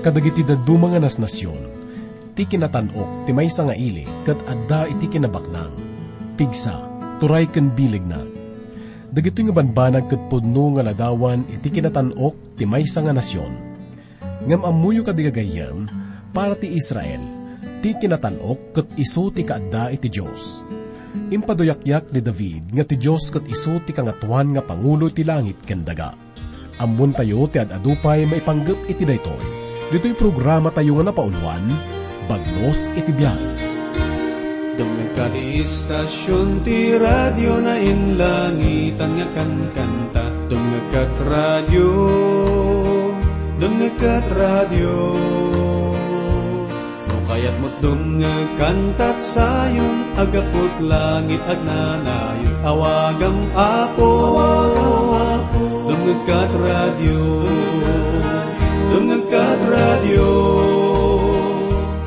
kadagiti daduma nga nasnasyon, ti kinatanok ti maysa nga ili, kat adda iti kinabaknang. Pigsa, turay ken bilig na. Dagito nga banbanag kat pudno nga ladawan iti kinatanok ti maysa nga nasyon. Ngam amuyo kadigagayam, para ti Israel, ti kinatanok kat iso ti kaadda iti Diyos. Impaduyakyak ni David nga ti Diyos kat iso ti kangatuan nga pangulo ti langit ken daga. Ammon tayo ti adadupay maipanggap iti daytoy. Dito'y programa tayo nga napauluan, Bagnos iti Biyan. Dungag ka di istasyon ti radyo na inlangitan nga kankanta. Dungag kat radyo, dungag kat radyo. No kayat mo't dungag kantat sayon, agapot langit agnanayon. Awagam ako, dungag kat radyo, kat radyo.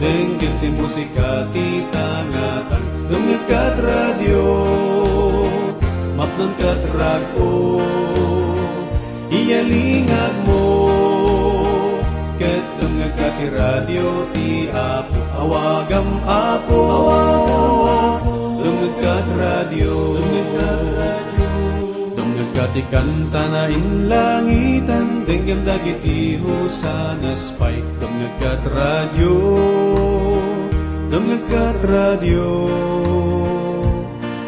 Denggit ti musika ti tangatan Dungit kat radyo Mapnon kat rago Iyalingag mo. Ket kat ti radyo ti apo Awagam apo. Dungit kat radyo Dungit kat ti kanta na inlangitan Denggam dagiti husanas pay Dungit kat radyo Dungit kat radyo.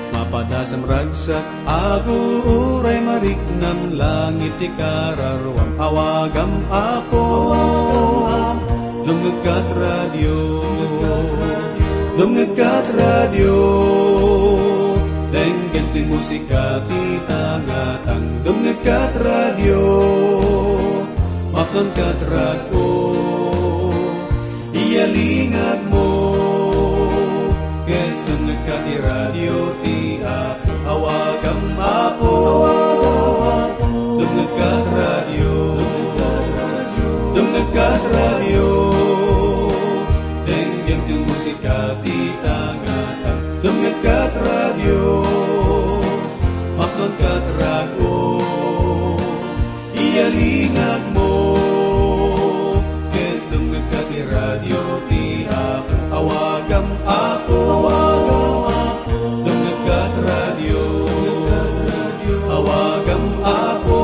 Mapadasam ragsak aguray mariknam langit ti kararwam awagam ako Dungit kat radyo Dungit kat radyo Denggen ti musika ti tangatang Dungit kat radyo Mapnon kat radyo Iyalingag mo Ket dungag ka ti apo Awagam apo Dungag ka radyo Dungag ka radyo Dungag ka radyo Maknon ka radyo Iyalingag mo dungag ka ti ti apo Awagam apo Dungag ka radyo Awagam apo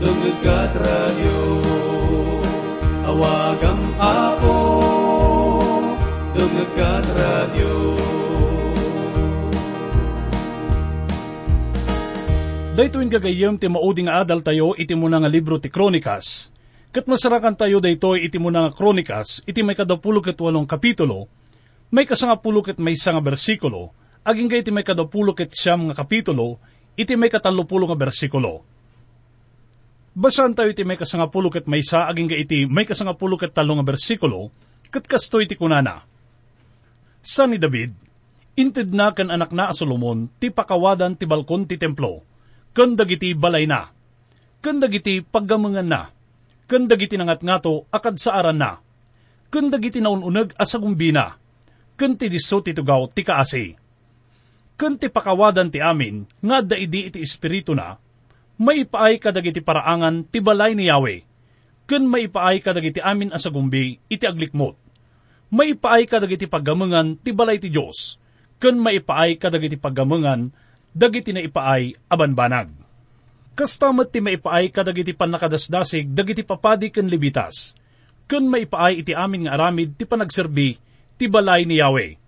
Dungag ka radyo Awagam apo Dungag ka radyo Daytoin gagayem ti mauding nga adal tayo iti muna nga libro ti Kronikas. Kat masarakan tayo daytoy iti muna nga Kronikas, iti may kadapulo ket walong kapitulo, may kasangapulo ket may nga bersikulo, aging iti may kadapulo ket siyam nga kapitulo, iti may katalupulo nga bersikulo. Basan tayo iti may kasangapulo ket may sa, aging iti may kasangapulo ket talo nga bersikulo, ket kasto iti kunana. Sa ni David, inted na kan anak na a Solomon, ti pakawadan ti balkon ti templo, ken dagiti balay na, ken dagiti paggamangan na, ken dagiti nangat-ngato akad sa aran na, ken dagiti naununeg asagumbi na, ken ti diso ti tugaw ti kaasi. Ken ti pakawadan ti amin, nga daidi iti espiritu na, maipaay kadagiti paraangan ti balay ni Yahweh, ken maipaay kadagiti amin asagumbi iti aglikmot. Maipaay kadagiti paggamangan ti balay ti Dios, ken maipaay kadagiti paggamangan dagiti na ipaay abanbanag. Kastamat ti maipaay kadagiti panakadasdasig dagiti papadi ken libitas. Ken maipaay iti amin nga aramid ti panagserbi ti balay ni Yahweh.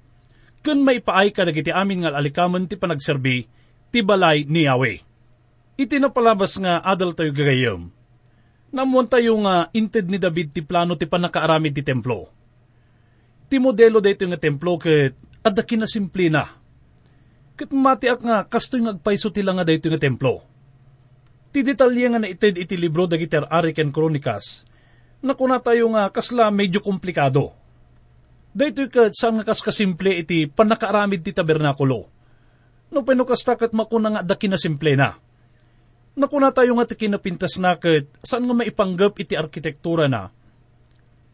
Ken maipaay kadagiti amin nga alikamen ti panagserbi ti balay ni Yahweh. Iti napalabas nga adal tayo gagayom. Namuan tayo nga inted ni David ti plano ti panakaaramid ti templo. Ti modelo dito nga templo ket adda kinasimple na Kat matiak nga, kastoy nga agpaiso tila nga dayto nga templo. Ti detalye nga na ited iti libro dagiter Ariken Kronikas, na kuna tayo nga kasla medyo komplikado. Dayto ka saan nga kas kasimple iti panakaaramid ti tabernakulo. No penukasta kat makuna nga daki na simple na. Nakuna tayo nga ti kinapintas na kat saan nga maipanggap iti arkitektura na.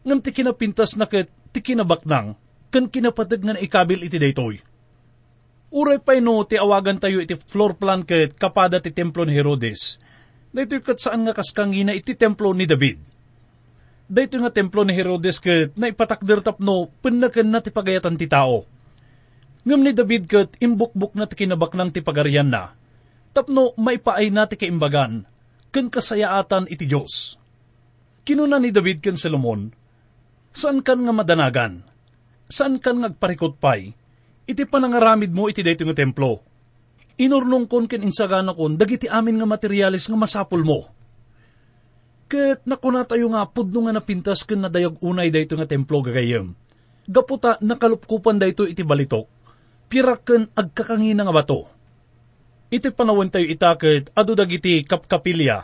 Ngam ti kinapintas na kat ti kinabaknang kan kinapatag nga ikabil iti daytoy Uray pa no, ti awagan tayo iti floor plan ket kapada ti templo ni Herodes. Dito kat saan nga kaskangina iti templo ni David. dayto nga templo ni Herodes ket na ipatakder tapno pennaken na ti pagayatan ti tao. Ngam ni David ket imbukbuk na ti kinabak ng ti pagarian na. Tapno maipaay na ti kaimbagan ken kasayaatan iti Dios. Kinuna ni David ken Solomon, saan kan nga madanagan? Saan kan ngagparikot pay? Iti panangaramid mo iti dayto nga templo. Inurnong kon ken insagana kon dagiti amin nga materialis nga masapul mo Ket nakuna tayo nga pudno nga napintas ken nadayag unay dayto nga templo gagayem. Gaputa nakalupkupan dayto iti balitok. Piraken agkakangina nga bato. Iti panawon tayo itaket adu dagiti kapkapilya.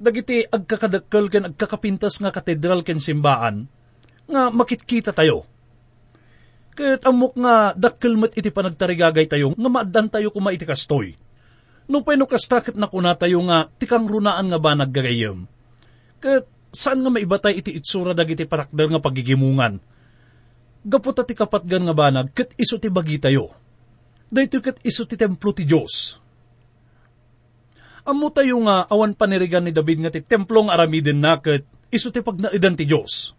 Dagiti agkakadakkel ken agkakapintas nga katedral ken simbaan nga makitkita tayo. Ket amok nga dakkel met iti panagtarigagay tayo nga maaddan tayo kuma iti kastoy. No peno kastakit na kuna tayo nga tikang runaan nga ba naggagayem Ket saan nga maibatay iti itsura dagiti parakder nga pagigimungan. Gapot ti kapatgan nga banag, ket iso ti bagi tayo. Dahito ket iso ti templo ti Diyos. Amo tayo nga awan panirigan ni David nga ti templong aramiden na ket iso ti pagnaidan ti Diyos.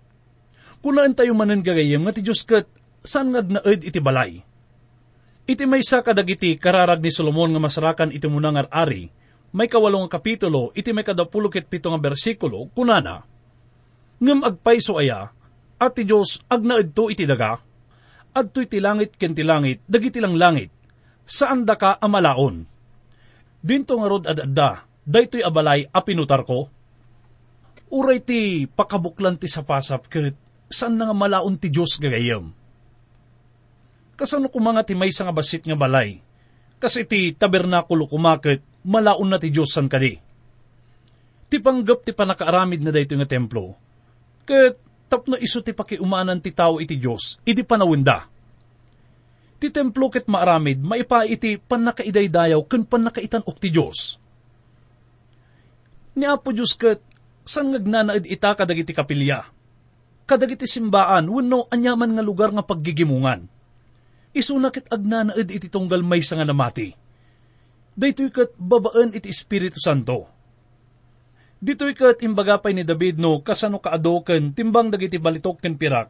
Kunaan tayo manen gagayem nga ti Diyos ket saan nga naed iti balay. Iti may sa kadagiti kararag ni Solomon nga masarakan iti munang ari, may kawalong kapitulo, iti may kadapulukit pito nga bersikulo, kunana, Ngam agpaiso aya, at ti Diyos agnaed to iti daga, at iti langit ken ti langit, dagiti lang langit, saan da ka amalaon. Dinto nga rod adada, daytoy abalay apinutar ko. Uray ti pakabuklan ti sapasap ket saan nga malaon ti Diyos gagayam. Kasano kumanga ti may nga basit nga balay, kasi ti tabernakulo kumakit malaon na ti Diyos san kadi. Ti panggap ti panakaaramid na dayto nga templo, ket tapno iso ti pakiumanan ti tao iti Diyos, iti panawenda. Ti templo ket maaramid, maipa iti panakaidaydayaw ken panakaitan ok ti Diyos. Ni Apo Diyos ket, san ngagnanaid ita kadagiti kapilya? Kadagiti simbaan, wenno anyaman nga lugar nga paggigimungan. Iso na ket agnanaid iti tunggal may nga namati daytoy kat babaan iti Espiritu Santo. Dito'y kat imbagapay ni David no kasano kaado ken timbang dagiti balitok ken pirak.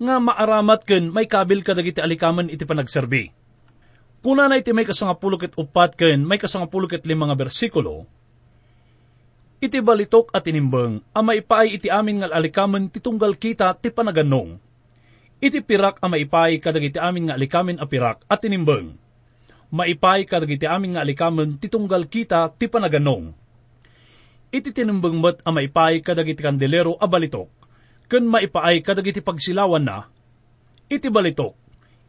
Nga maaramat ken may kabil ka dagiti alikaman iti panagserbi. Kuna na iti may kasangapulo ket upat ken may kasangapulo ket lima nga bersikulo, iti balitok at inimbeng, ama ipaay iti amin nga alikaman titunggal kita ti panaganong. Iti pirak ama ipaay kadagiti amin nga alikamin a pirak at inimbeng maipay kadagiti amin nga alikamen titunggal kita ti panaganong. Iti tinimbang met a maipay kadagiti kandelero a balitok, ken maipaay kadagiti pagsilawan na, iti balitok,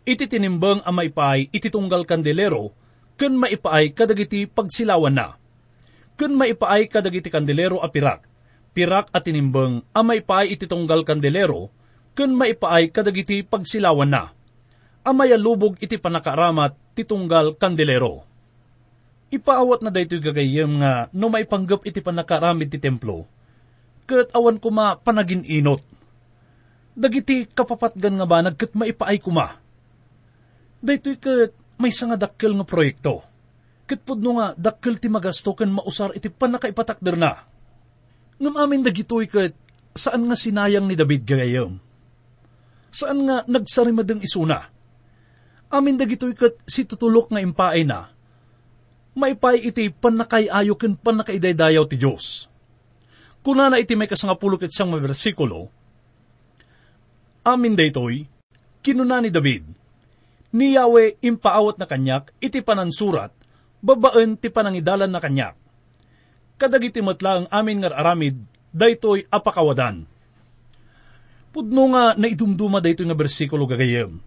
iti tinimbang a maipay iti tunggal kandelero, ken maipaay kadagiti pagsilawan na. Ken maipaay kadagiti kandelero a pirak, pirak at tinimbang a maipaay iti tunggal kandelero, ken maipaay kadagiti pagsilawan na amaya lubog iti panakaramat titunggal kandelero. Ipaawat na daytoy gagayem nga no maipanggap iti panakaramid ti templo, kat awan kuma panagin inot. Dagiti kapapatgan nga ba nagkat maipaay kuma. Daytoy kat may nga dakkel nga proyekto. Kat pudno nga dakkel ti magasto kan mausar iti panakaipatakder na. Ngam amin dagitoy kat saan nga sinayang ni David gagayem? Saan nga nagsarimadeng isuna? Amin dagitoy kat si tutulok nga impaay na. Maipay iti panakayayo ken panakaidaydayaw ti Diyos. Kuna na iti may kasangapulo ket siyang versikulo, Amin daytoy, kinuna ni David, ni Yahweh impaawat na kanyak iti panansurat, babaan ti panangidalan na kanyak. Kadagiti matla ang amin nga aramid, daytoy apakawadan. Pudno nga naidumduma daytoy nga bersikulo gagayem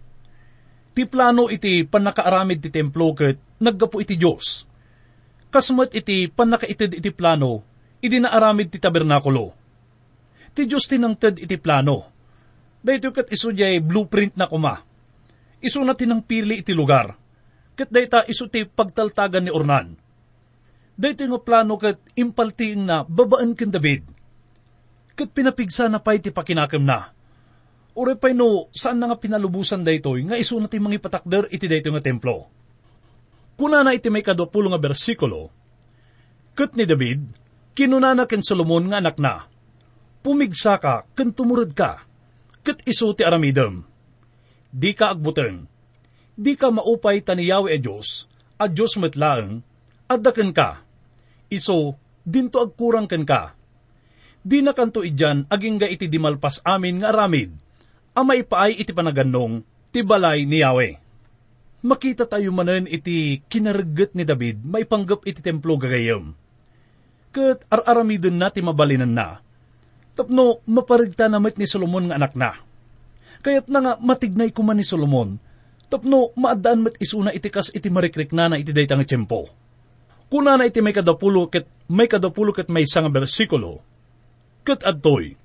Ti plano iti panakaaramid ti templo ket naggapo iti Dios. Kasmet iti panakaitid iti plano, iti naaramid ti tabernakulo. Ti Dios tinangted iti plano. Dahito ket iso jay blueprint na kuma. Iso na tinang pili iti lugar. Ket dayta iso ti pagtaltagan ni Ornan. Dahito nga plano ket impaltiing na babaan ken David. Ket pinapigsa na pa iti pakinakam na Ure pay no, saan na nga pinalubusan daytoy nga iso na ti mga ipatakder iti daytoy nga templo. Kuna na iti may kadopulo nga bersikulo, Kat ni David, kinuna na ken Solomon nga anak na, pumigsa ka, ken tumurad ka, ket iso ti aramidem. Di ka agbuteng, di ka maupay taniyaw e Diyos, at Diyos metlaeng, at daken ka, iso, dinto agkurang ken ka. Di na kanto idyan, aging ga iti dimalpas amin nga aramid, ama ipaay iti panaganong, ti balay ni Yahweh. Makita tayo manen iti kinarget ni David, maipanggap iti templo gagayam. Kat ar-aramidon na ti mabalinan na, tapno maparigta namit ni Solomon nga anak na. Kaya't na nga matignay kuman ni Solomon, tapno maadaan mat isuna itikas iti marikrik na na iti daytang tiyempo. Kuna na iti may kadapulo ket may kadapulo ket may isang bersikulo, ket adtoy,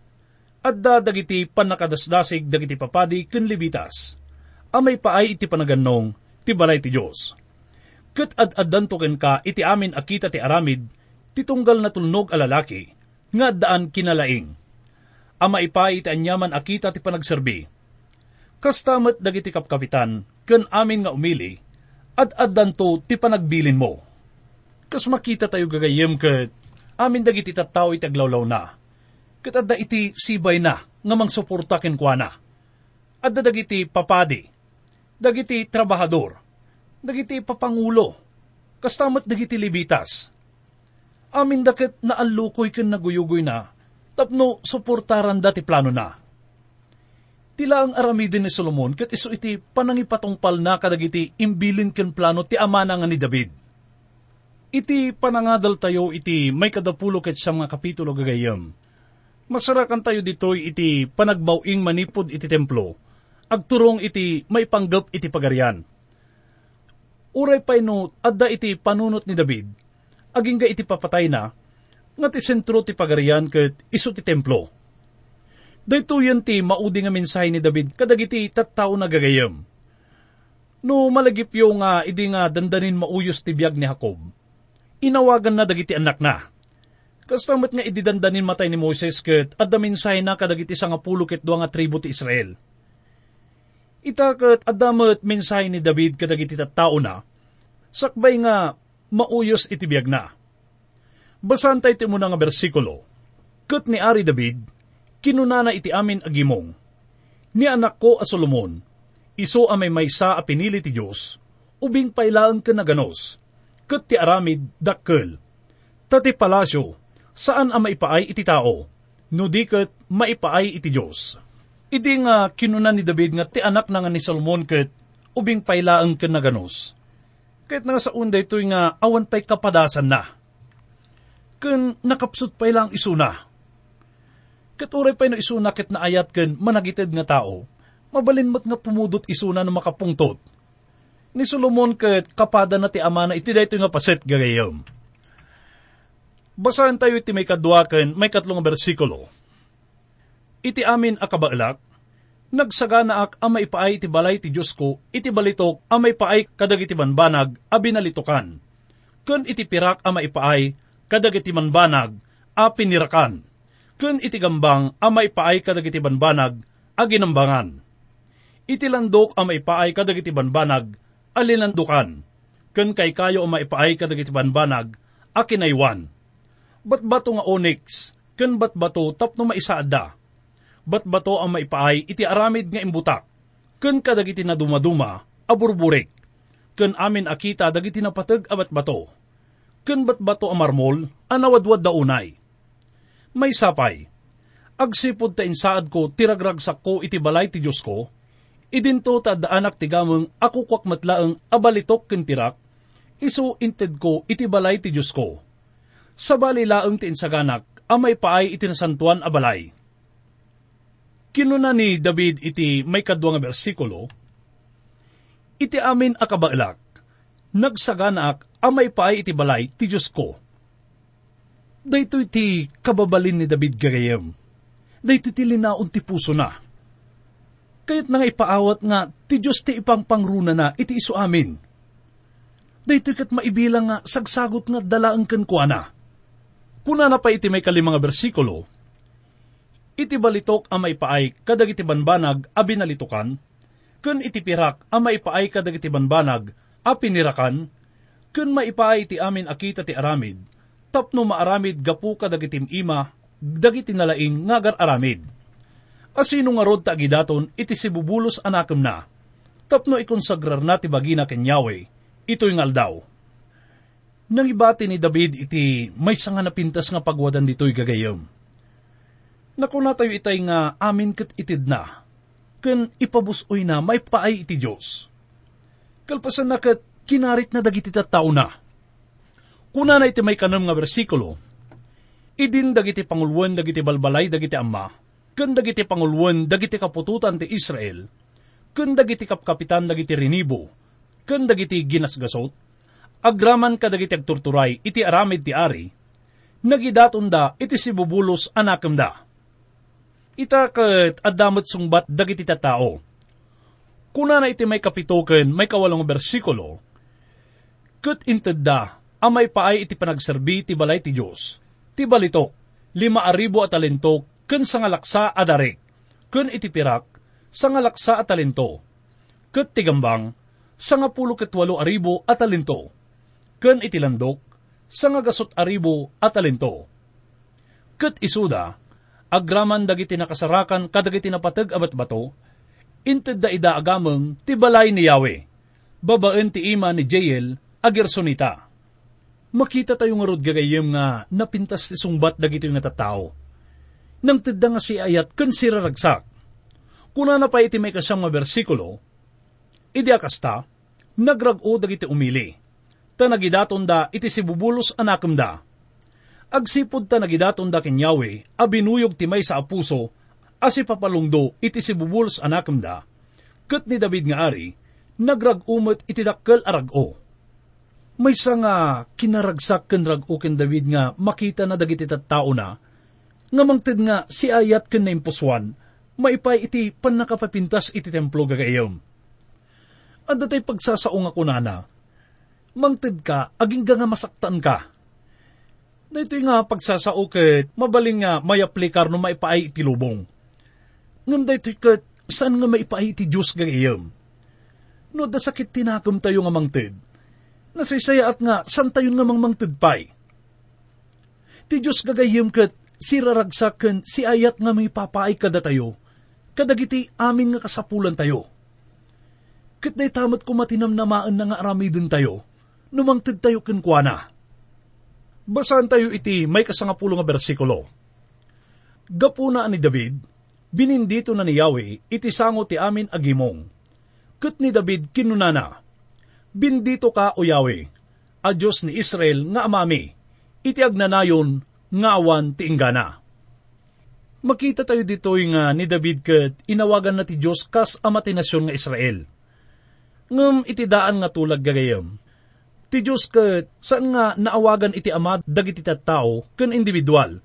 adda dagiti panakadasdasig dagiti papadi ken libitas, amay paay iti panaganong, ti balay ti Diyos. Ket ad-addan ka iti amin akita ti aramid, ti tunggal na tulnog alalaki, nga daan kinalaing. Ama ipay iti anyaman akita ti panagserbi. Kastamat dagiti kapkapitan, ken amin nga umili, at addan to ti panagbilin mo. Kas makita tayo gagayem ket amin dagiti tattao iti aglawlaw na. Ket adda iti sibay na nga mangsuporta ken kuana. Adda dagiti papadi, dagiti trabahador, dagiti papangulo, kastamat dagiti libitas, amin dakit na alukoy ken naguyugoy na, tapno suportaran dati plano na. Tila ang aramidin ni Solomon ket iso iti panangipatungpal na kadagiti imbilin ken plano ti amana nga ni David. Iti panangadal tayo iti may kadapulo ket sa mga kapitulo gagayam. Masarakan tayo ditoy iti panagbawing manipod iti templo, agturong iti may panggap iti pagarian. Uray pa no, adda iti panunot ni David, aging ga iti papatay na, nga ti sentro ti pagarian ket iso ti templo. Dayto yan ti maudi nga mensahe ni David kadagiti tattao na gagayam. No malagip yo nga idi nga dandanin mauyos ti biyag ni Jacob, inawagan na dagiti anak na. Kastamat nga ididandanin matay ni Moses ket adda mensahe na kadagiti sangapulo ket dua nga tribo ti Israel. Ita ket addamet mensahe ni David kadagiti tattao na, sakbay nga mauyos iti biyag na. Basan tayo mo nga bersikulo. Kat ni Ari David, kinunana iti amin agimong. Ni anak ko a Solomon, iso amay maysa a pinili ti Diyos, ubing pailaan ka naganos, kat ti aramid dakkel. Tati palasyo, saan ang maipaay iti tao, no di kat maipaay iti Diyos. Idi nga kinunan ni David nga ti anak na nga ni Solomon kat ubing pailaan ka naganos kahit nga sa unday ito'y nga awan pa'y kapadasan na. Kun nakapsut pa'y lang isuna. Katuray pa'y no isuna ket na ayat ken managitid nga tao, mabalin mo't nga pumudot isuna no makapungtot. Ni Solomon ket kapada na ti ama na iti dayto nga paset gagayom. Basahan tayo iti may kadwa ken may katlong bersikulo. Iti amin akabaalak, Nagsagana ak amay paay iti balay ti Diyos ko, iti balitok amay paay kadag iti banbanag, a binalitokan. Kun iti pirak amay paay kadag iti manbanag, a pinirakan. Kun iti gambang amay paay kadag iti banbanag, a ginambangan. Iti landok amay paay kadag iti banbanag, a lilandukan. Kun kay kayo amay paay kadag iti banbanag, a kinaywan. Bat bato nga onyx, kun bat bato tapno maisaada. Bat bato ang maipaay iti aramid nga imbutak, ken kadagiti na dumaduma, aburburik, ken amin akita dagiti napatag abat bato, ken bat bato ang marmol, anawadwad da unay. May sapay, agsipod ta insaad ko tiragragsak ko iti balay ti Diyos ko, idinto ta daanak ti gameng ako kwak matlaeng abalitok ken pirak, iso inted ko iti balay ti Diyos ko. Sa balilaeng ti insaganak, amay paay iti nasantuan a balay Kinuna ni David iti may kadwa nga bersikulo, Iti amin akabaalak, nagsaganaak amay paay iti balay ti Diyos ko. Dayto iti kababalin ni David gagayem. Dayto iti linaon ti puso na. Kayat nga ipaawat nga ti Diyos ti ipang pangruna na iti iso amin. Dayto kat maibilang nga sagsagot nga dalaang kankwana. Kuna na pa iti may kalimang bersikulo, iti balitok ang maipaay kadag iti banbanag a binalitukan, kun iti pirak ang maipaay kadag iti banbanag a pinirakan, kun maipaay iti amin akita ti aramid, tapno maaramid gapu kadag iti ima dagiti nalaing ngagar aramid. Asino nga rod ta agidaton iti sibubulos anakam na, tapno ikonsagrar na ti bagina ken Yahweh, ito'y ngaldaw. Nang ibati ni David iti may sanga napintas nga pagwadan dito'y gagayom. Nakuna tayo itay nga amin kat itid na, ken ipabusoy na may paay iti Diyos. Kalpasan na kat kinarit na dagiti tao na. Kuna na iti may kanam nga bersikulo, idin dagiti pangulwan dagiti balbalay dagiti amma, ken dagiti pangulwan dagiti kapututan ti Israel, ken dagiti kapkapitan dagiti rinibo, ken dagiti ginasgasot, agraman ka dagiti agturturay iti aramid ti ari, nagidaton da iti sibubulos anakam da. Ita ket adamot sungbat dagiti tao. Kuna na iti may kapitoken may kawalong bersikulo, ket inted da amay paay iti panagserbi ti balay ti Diyos. Ti balito, lima aribo at talento ken sa ngalaksa adarik, ken iti pirak, sa ngalaksa at talento, ket tigambang, sa nga pulo ket walo aribo at talento, ken iti landok, sa aribo at talento. Ket isuda, agraman dagiti nakasarakan kadagiti napateg abat bato, inted da ida agameng ti balay ni Yahweh, babaen ti ima ni Jael, agersonita. Makita tayo nga rod gagayem nga napintas ti sungbat dagito yung natatao nang tidda nga si ayat ken siraragsak. Kuna na pa iti may kasam nga bersikulo, idi akasta, nagrag-o dagiti umili, ta nagidaton da iti sibubulos anakam da. Agsipod ta nagidaton da ken Yahweh, abinuyog ti may sa apuso, asi papalungdo iti sibubulos anakam da, ket ni David nga ari, nagrag-umot iti dakkel arag-o. May sa nga kinaragsak ken rag-o ken David nga makita na dagiti tattao na, nga mangted nga si ayat ken na impuswan, maipay iti panakapapintas iti templo gagayom. At datay pagsasao nga kunana, mangted ka, aging nga masaktan ka. Dito nga pagsasao ket mabaling nga may aplikar no maipaay iti lubong. Ngam dito ket saan nga maipaay iti Diyos gagayom. No da sakit tinakam tayo nga mangted, nasaysaya at nga san tayo nga mangmangted pay. Ti Diyos gagayom ket si raragsaken si ayat nga may papaay kada tayo, kadagiti amin nga kasapulan tayo. Kat day tamat ko matinamnamaan na nga aramidin tayo, numangtid tayo kenkwana. Basahan tayo iti may kasangapulo nga bersikulo. Gapuna ni David, binindito na ni Yahweh, iti sango ti amin agimong. Kat ni David kinunana, Bindito ka o Yahweh, a Diyos ni Israel nga amami, iti agnanayon nga awan ti inggana. Makita tayo dito nga ni David ket inawagan na ti Diyos kas amati nasyon nga Israel. Ngem iti daan nga tulag gagayem. Ti Diyos ket saan nga naawagan iti amad dagiti tattao ken individual.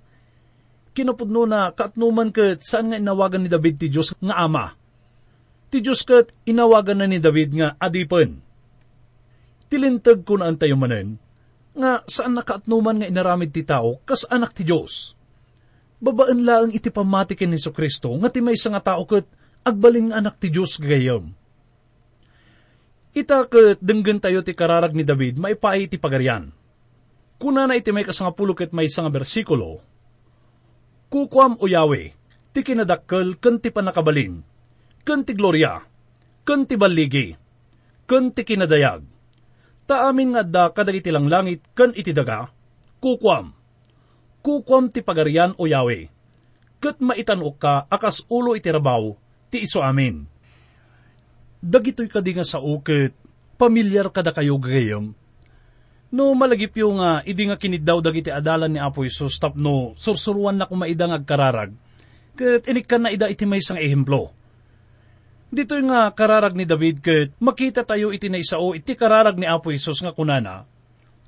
Kinapudno na kaatnuman ket saan nga inawagan ni David ti Diyos nga ama. Ti Diyos ket inawagan na ni David nga adipen. Tilintag ko na antayo manen, nga saan nakaatnuman nga inaramid ti tao kas anak ti Diyos. Babaan laang iti pamatikin ni Kristo nga ti may nga tao ket agbaling anak ti Diyos gayam. Ita ket denggen tayo ti kararag ni David maipaay ti pagaryan. Kuna na iti may kasangapulo ket may nga bersikulo, Kukwam o Yahweh, ti kinadakkel ken ti panakabalin, ken ti gloria, ken ti baligi, ken ti kinadayag, ta amin nga da kadagiti lang langit ken iti daga, kukwam. Kukwam ti pagarian o Yahweh. Ket maitanok ka akas ulo iti rabaw ti iso amin. Dagitoy kadi nga sa uket, pamilyar kada kayo gayam. No malagip yung nga, idi nga kiniddaw dagiti adalan ni Apo Isus tapno sursuruan na kumaidang agkararag. Ket inikan na ida iti may isang ehemplo dito nga kararag ni David ket makita tayo iti na isao iti kararag ni Apo Isos nga kunana,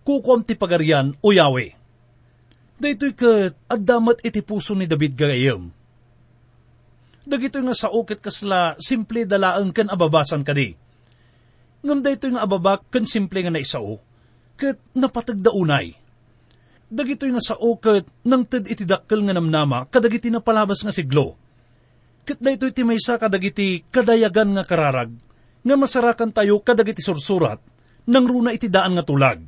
kukom ti pagarian o Yahweh. Dito ket addamat iti puso ni David gayem. Dagito nga sa ukit kasla simple dalaang ken ababasan kadi. Ngam dito nga ababak ken simple nga naisao, ket napatagdaunay. Dagito nga sa uket nang ted iti dakkel nga namnama kadagiti na palabas nga siglo Kat na ito iti may sa kadagiti kadayagan nga kararag, nga masarakan tayo kadagiti sursurat, nang runa iti daan nga tulag.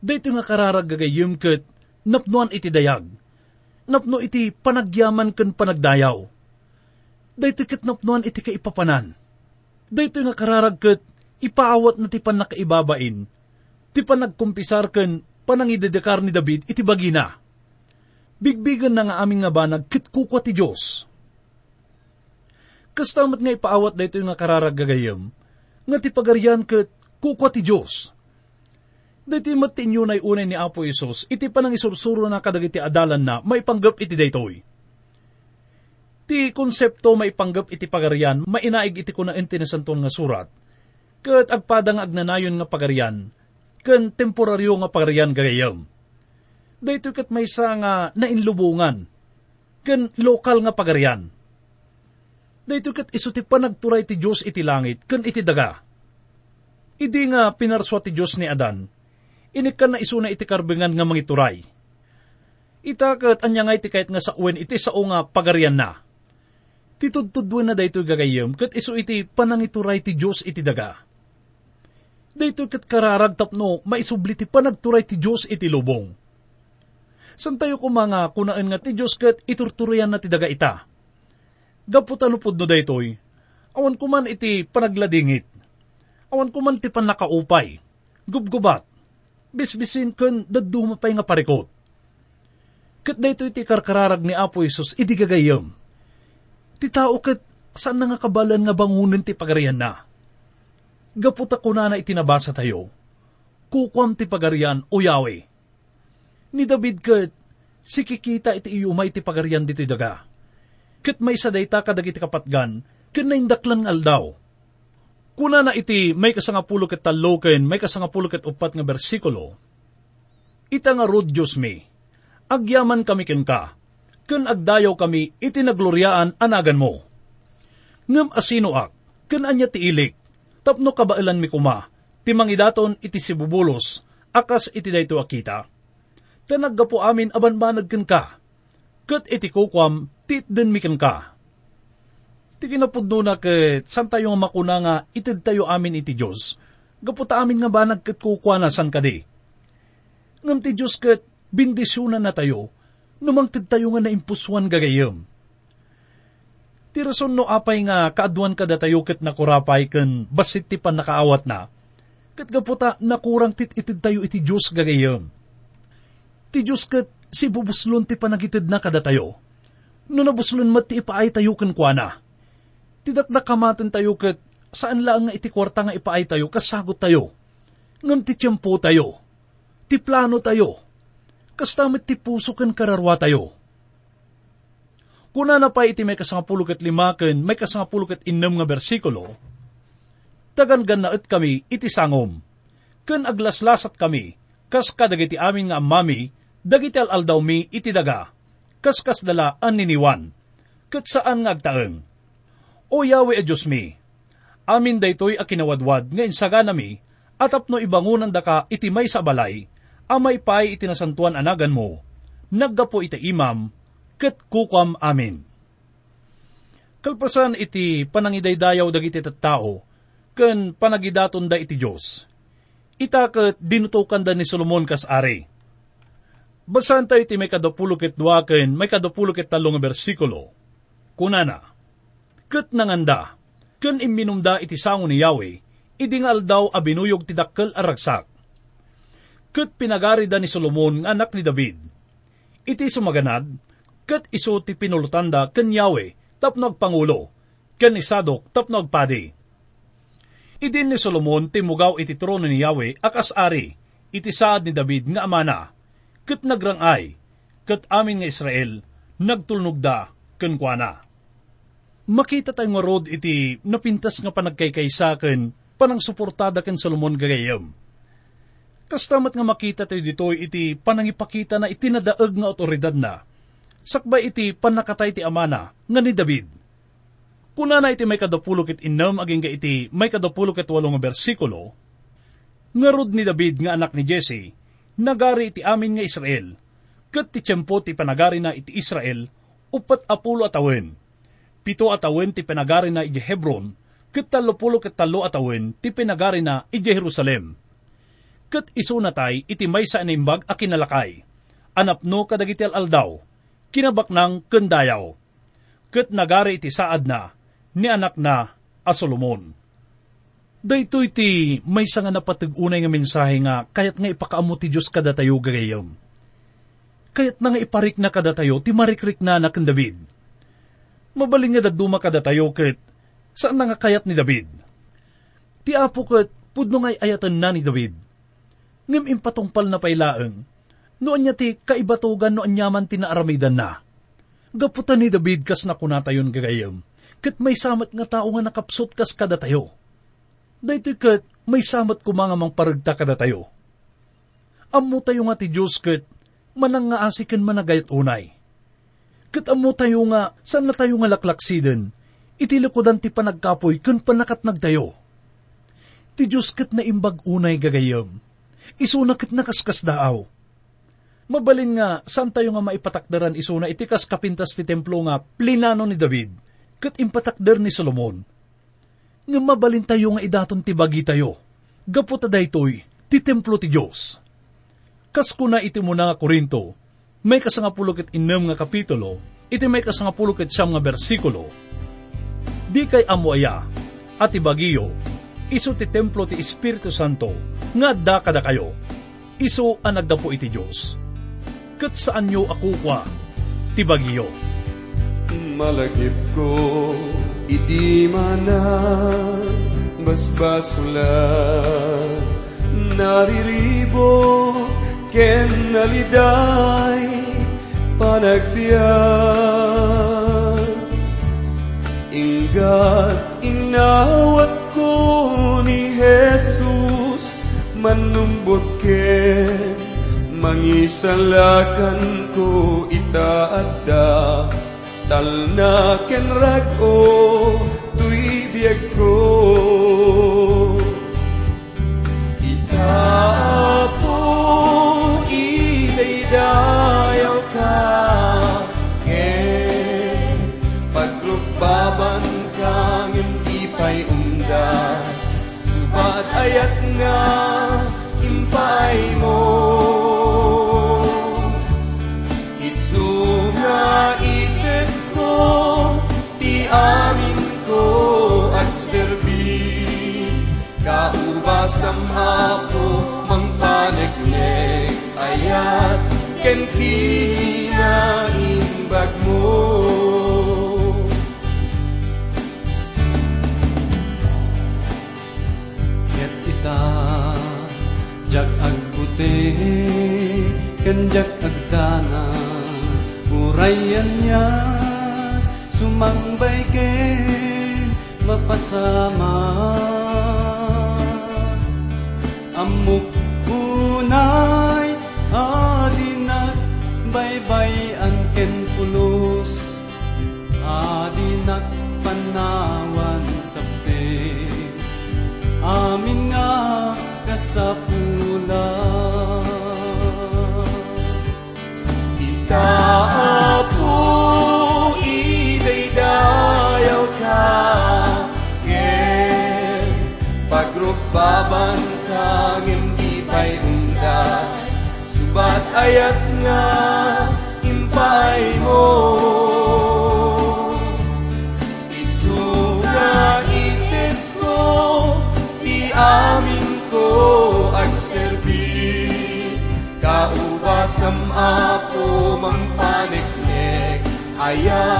Dito nga kararag gagayim kat napnuan iti dayag, napno iti panagyaman ken panagdayaw. Dayto ket napnuan iti kaipapanan. Dayto nga kararag ket ipaawat na ti panakaibabain, ti panagkumpisar ken panangidedekar ni David iti bagina. Bigbigan na nga aming nga banag kit kukwa ti Diyos. Kastamat nga ipaawat dayto nga kararag gagayam, nga ti pagaryan ket kukwa ti Diyos. Dito yung matinyo na unay ni Apo Isos, iti pa nang isursuro na kadagiti adalan na maipanggap iti daytoy. Ti konsepto maipanggap iti pagarian, mainaig iti kuna enti nga surat, kat agpadang agnanayon nga pagarian, ken temporaryo nga pagarian gagayam. Dito kat may sa nga nainlubungan, ken lokal nga pagarian. Dito kat iso ti panagturay ti Diyos iti langit, ken iti daga. Idi nga pinarswa ti Diyos ni Adan, inikan na isuna iti karbengan nga mangituray. Itakat anya nga iti kahit nga sa uwen iti sao nga pagarian na. Titudtudwan na daytoy gagayem kat iso iti panangituray ti Diyos iti daga. Daytoy kat kararag tapno maisubli ti panagturay ti Diyos iti lubong. San tayo kumanga kunaan nga ti Diyos kat iturturayan na ti daga ita. Gaputanupod no daytoy, awan kuman iti panagladingit. Awan kuman ti panakaupay. Gubgubat, bisbisin kun daduma pay nga parikot. Kat dayto iti karkararag ni Apo Isus, idi gagayam. Ti tao kat saan na nga kabalan nga bangunan ti pagarian na. Gaputa ko na na itinabasa tayo. Kukwam ti pagarian o Yahweh. Ni David kat, si kikita iti iumay ti pagarian dito daga. Kat may sadayta kadag iti kapatgan, kat naindaklan aldaw Kuna na iti may kasangapulo ket talo ken may kasangapulo ket upat nga bersikulo. Ita nga rod Diyos mi, agyaman kami ken ka, ken agdayaw kami iti nagloryaan anagan mo. Ngem asino ak, ken anya ti ilik, tapno kabailan mi kuma, ti mangidaton iti sibubulos, akas iti dayto akita. Tanagga po amin aban banag ken ka, ket iti kukwam tit den mi ken ka Ti kinapudno na ket san tayo makuna nga itid tayo amin iti Diyos. Gaputa amin nga banag ket kukwa na san kadi. Ngam ti Diyos ket bindisyonan na tayo, numangtid tayo nga naimpuswan gagayam. Ti no apay nga kaaduan kada tayo ket nakurapay ken basit ti pan nakaawat na. Ket gaputa nakurang tit itid tayo iti Diyos gagayam. Ti Diyos ket si bubuslon ti panagitid na kada tayo. No nabuslon mat ti ipaay tayo ken kwa na Tidak na kamaten tayo kat saan lang nga iti kwarta nga ipaay tayo, kasagot tayo. Ngam ti tiyempo tayo. Ti plano tayo. Kastamit ti puso kan kararwa tayo. Kuna na pa iti may kasangapulo kat lima ken may kasangapulo kat inam nga bersikulo, tagan ganaet kami iti sangom. Ken aglaslasat kami, kas kadagiti amin nga amami, dagiti alaldaw mi iti daga, kas kas dala an niniwan, kat saan nga agtaeng o Yahweh a Diyos mi, amin daytoy a kinawadwad nga insaga nami, at apno ibangunan da ka iti may sa balay, amay pay iti nasantuan anagan mo, naggapo iti imam, ket kukwam amin. Kalpasan iti panangidaydayaw dagiti tao, ken panagidaton da iti Diyos. Ita ket dinutukan da ni Solomon kas ari. Basan tayo iti may kadapulo ket duwaken, may kadapulo ket talong bersikulo. Kunana, ket nanganda, ken imminumda iti sango ni Yahweh, idingal daw a binuyog ti dakkel a Ket pinagarida ni Solomon nga anak ni David. Iti sumaganad, ket iso ti pinulutanda ken Yahweh tapno agpangulo, ken ni Sadok tapno agpadi. Idin ni Solomon timugaw iti trono ni Yahweh akas ari, iti saad ni David nga amana, ket nagrangay, ket amin nga Israel, nagtulnog da, ken kuana makita tayo nga rod iti napintas nga panagkaykaysaken panang suportada ken Solomon gagayam. Kastamat nga makita tayo dito iti panangipakita na itinadaag nga otoridad na. Sakbay iti panakatay ti amana nga ni David. Kuna na iti may kadapulo kit inam aging ga iti may kadapulo kit walong bersikulo, nga rod ni David nga anak ni Jesse, nagari iti amin nga Israel, kat ti tiyempo ti panagari na iti Israel, upat apulo atawen pito atawen ti pinagari na iti Hebron, ket talopulo ket talo atawen ti pinagari na iti Jerusalem. Ket iso na tay iti may sa animbag a kinalakay, anapno kadagiti aldaw, kinabak ng kendayaw. Kat nagari iti saad na, ni anak na a Solomon. Dayto iti may nga napatigunay nga mensahe nga kayat nga ipakaamo ti Diyos kada tayo gagayam. Kayat na nga iparik na kada tayo ti marikrik na anak David. Mabaling nga daduma kada tayo kat saan na nga kayat ni David. Ti apo kat pudno ngay ayatan na ni David. Ngem impatungpal na pailaeng, noon niya ti kaibatugan no anyaman tinaaramidan na. Gaputan ni David kas na kunatayon gagayam, kat may samat nga tao nga nakapsot kas kada tayo Dahito kat may samat ko mga mang paragta kada tayo. Amo tayo nga ti Diyos kat manang nga asikan managayat unay. Kat amo tayo nga saan na tayo nga laklaksiden, itilikodan ti panagkapoy kun panakat nagtayo. Ti Diyos kat na imbag unay gagayam, isuna kat nakaskas daaw. Mabalin nga, saan tayo nga maipatakdaran isuna itikas kapintas ti templo nga plinano ni David, kat impatakder ni Solomon nga mabalin tayo nga idaton ti bagi tayo. Gaputa daytoy, ti templo ti Diyos. Kas kuna iti mo nga Korinto, may kasangapulok inem nga kapitulo, iti may kasangapulok siyam nga bersikulo. Di kay amuaya, at ibagiyo, iso ti templo ti Espiritu Santo, nga da kada kayo, iso ang nagdapo iti Diyos. Kat saan nyo ako kwa, ti bagiyo. Malagip ko Iti mana basbasulat Nariribo ken naliday panagbiyan Ingat inawat Jesus Manumbot ken mangisalakan ko itaadda. Talna ken rago tuy biag ko. Itapo ilaydayaw ka ken pagrubaban kang hindi pa'y undas subat ayat nga impay mo amin ko at serbi. Kaubasam ako mang panagleg Ayat jag agdana urayan niya sumangbay ken mapasama. Amok unay adinat baybay an ken pulos. Adinat panawan sapte amin nga kasapula Subat ayat nga impay mo. Isuga itit ko Di amin ko agserbi Kaubasam ako mang paniknek Ayat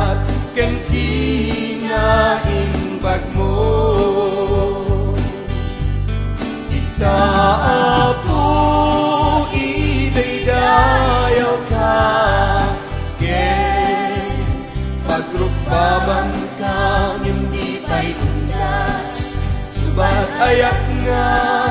ka hindi pa'y undas subat ayak nga